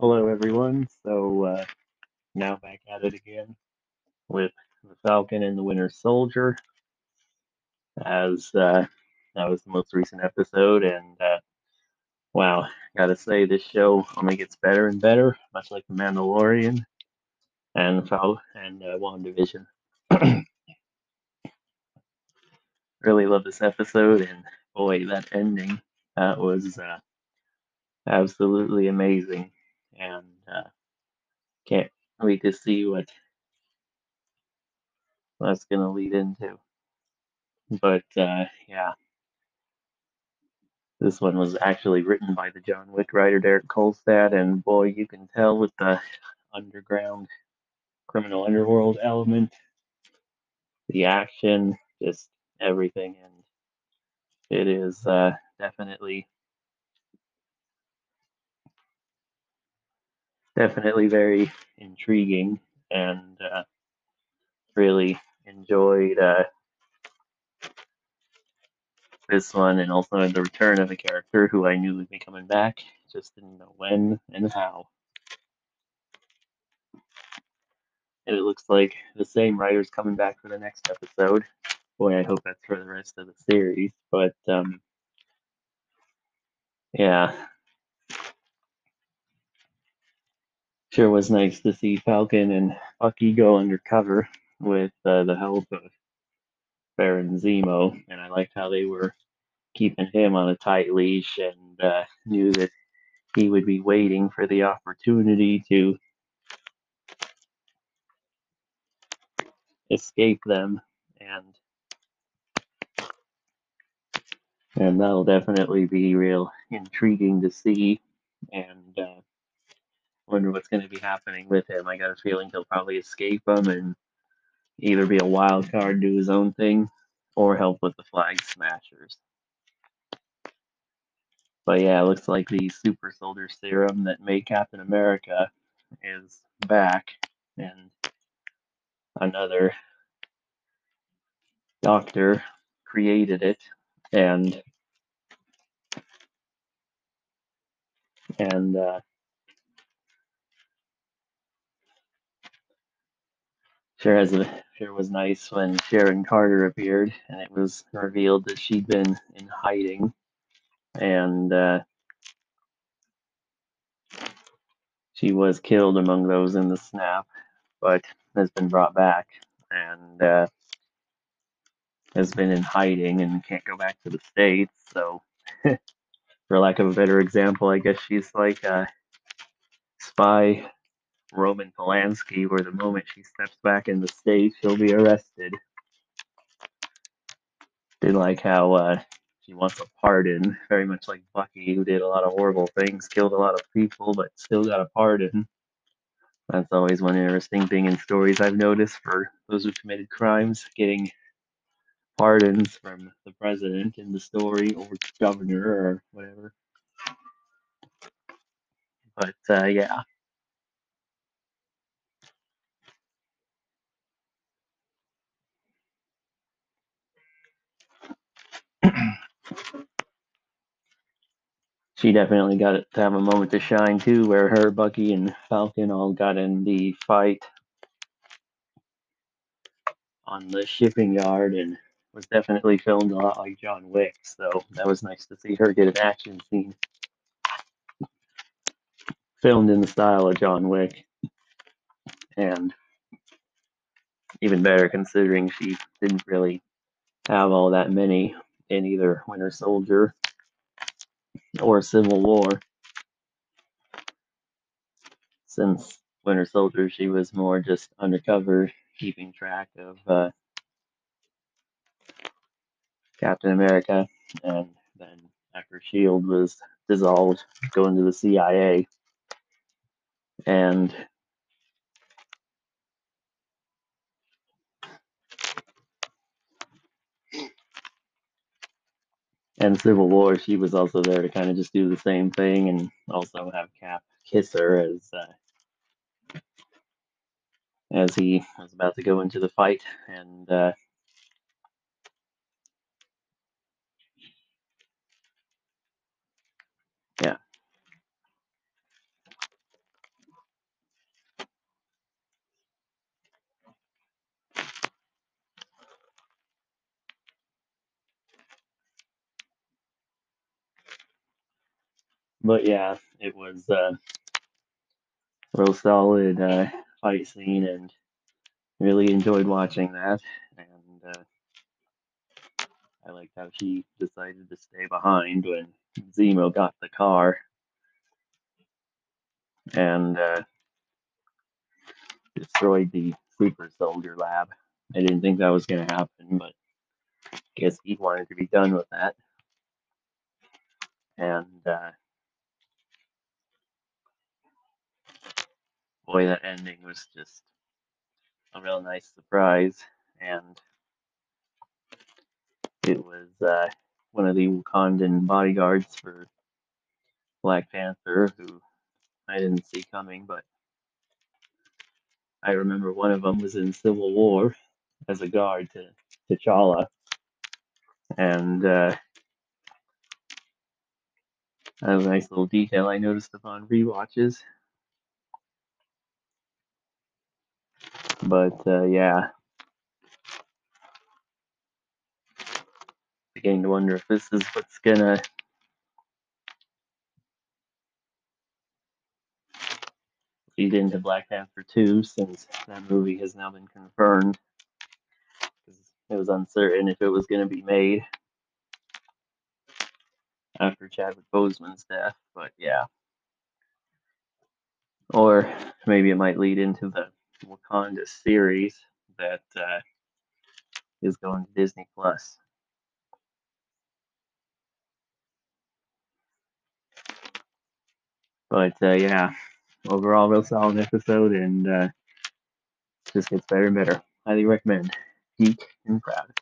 Hello, everyone. So uh, now back at it again with the Falcon and the Winter Soldier, as uh, that was the most recent episode. And uh, wow, gotta say, this show only gets better and better, much like The Mandalorian and Fal and uh, WandaVision. really love this episode, and boy, that ending that was uh, absolutely amazing, and uh, can't wait to see what that's gonna lead into. But uh, yeah, this one was actually written by the John Wick writer Derek Kolstad, and boy, you can tell with the underground criminal underworld element, the action, just everything, and it is uh, definitely definitely very intriguing, and uh, really enjoyed uh, this one, and also the return of a character who I knew would be coming back, just didn't know when and how. And it looks like the same writer's coming back for the next episode. Boy, I hope that's for the rest of the series. But um, yeah, sure was nice to see Falcon and Bucky go undercover with uh, the help of Baron Zemo, and I liked how they were keeping him on a tight leash and uh, knew that he would be waiting for the opportunity to escape them, and and that'll definitely be real intriguing to see. And uh, wonder what's going to be happening with him. I got a feeling he'll probably escape them and either be a wild card, do his own thing, or help with the Flag Smashers. But yeah, it looks like the super soldier serum that made Captain America is back, and another doctor created it, and and uh, sure has a sure was nice when Sharon Carter appeared, and it was revealed that she'd been in hiding, and uh, she was killed among those in the snap, but has been brought back, and uh, has been in hiding and can't go back to the states. So, for lack of a better example, I guess she's like a spy Roman Polanski, where the moment she steps back in the states, she'll be arrested. Did like how uh, she wants a pardon, very much like Bucky, who did a lot of horrible things, killed a lot of people, but still got a pardon. That's always one interesting thing in stories I've noticed for those who committed crimes, getting pardons from the president in the story or governor or whatever. But uh, yeah, she definitely got to have a moment to shine too, where her, Bucky, and Falcon all got in the fight on the shipping yard and was definitely filmed a lot like John Wick. So that was nice to see her get an action scene filmed in the style of John Wick. And even better considering she didn't really have all that many in either Winter Soldier or Civil War. Since Winter Soldier, she was more just undercover, keeping track of uh, Captain America, and then after Shield was dissolved, going to the CIA, and and Civil War, she was also there to kind of just do the same thing and also have Cap kiss her as uh, as he was about to go into the fight, and uh, yeah, but yeah, it was uh, real solid uh, fight scene, and really enjoyed watching that. And uh, I liked how she decided to stay behind when Zemo got the car and uh, destroyed the super soldier lab. I didn't think that was going to happen, but I guess he wanted to be done with that. And uh, boy, that ending was just a real nice surprise. And it was uh, one of the Wakandan bodyguards for Black Panther who I didn't see coming, but I remember one of them was in Civil War as a guard to T'Challa, and uh, that was a nice little detail I noticed upon rewatches. But uh, yeah, beginning to wonder if this is what's gonna lead into Black Panther 2, since that movie has now been confirmed. It was uncertain if it was gonna be made after Chadwick Boseman's death, but yeah. Or maybe it might lead into the Wakanda series that uh, is going to Disney Plus. But uh, yeah, overall, real solid episode, and uh, just gets better and better. Highly recommend. Geek and proud.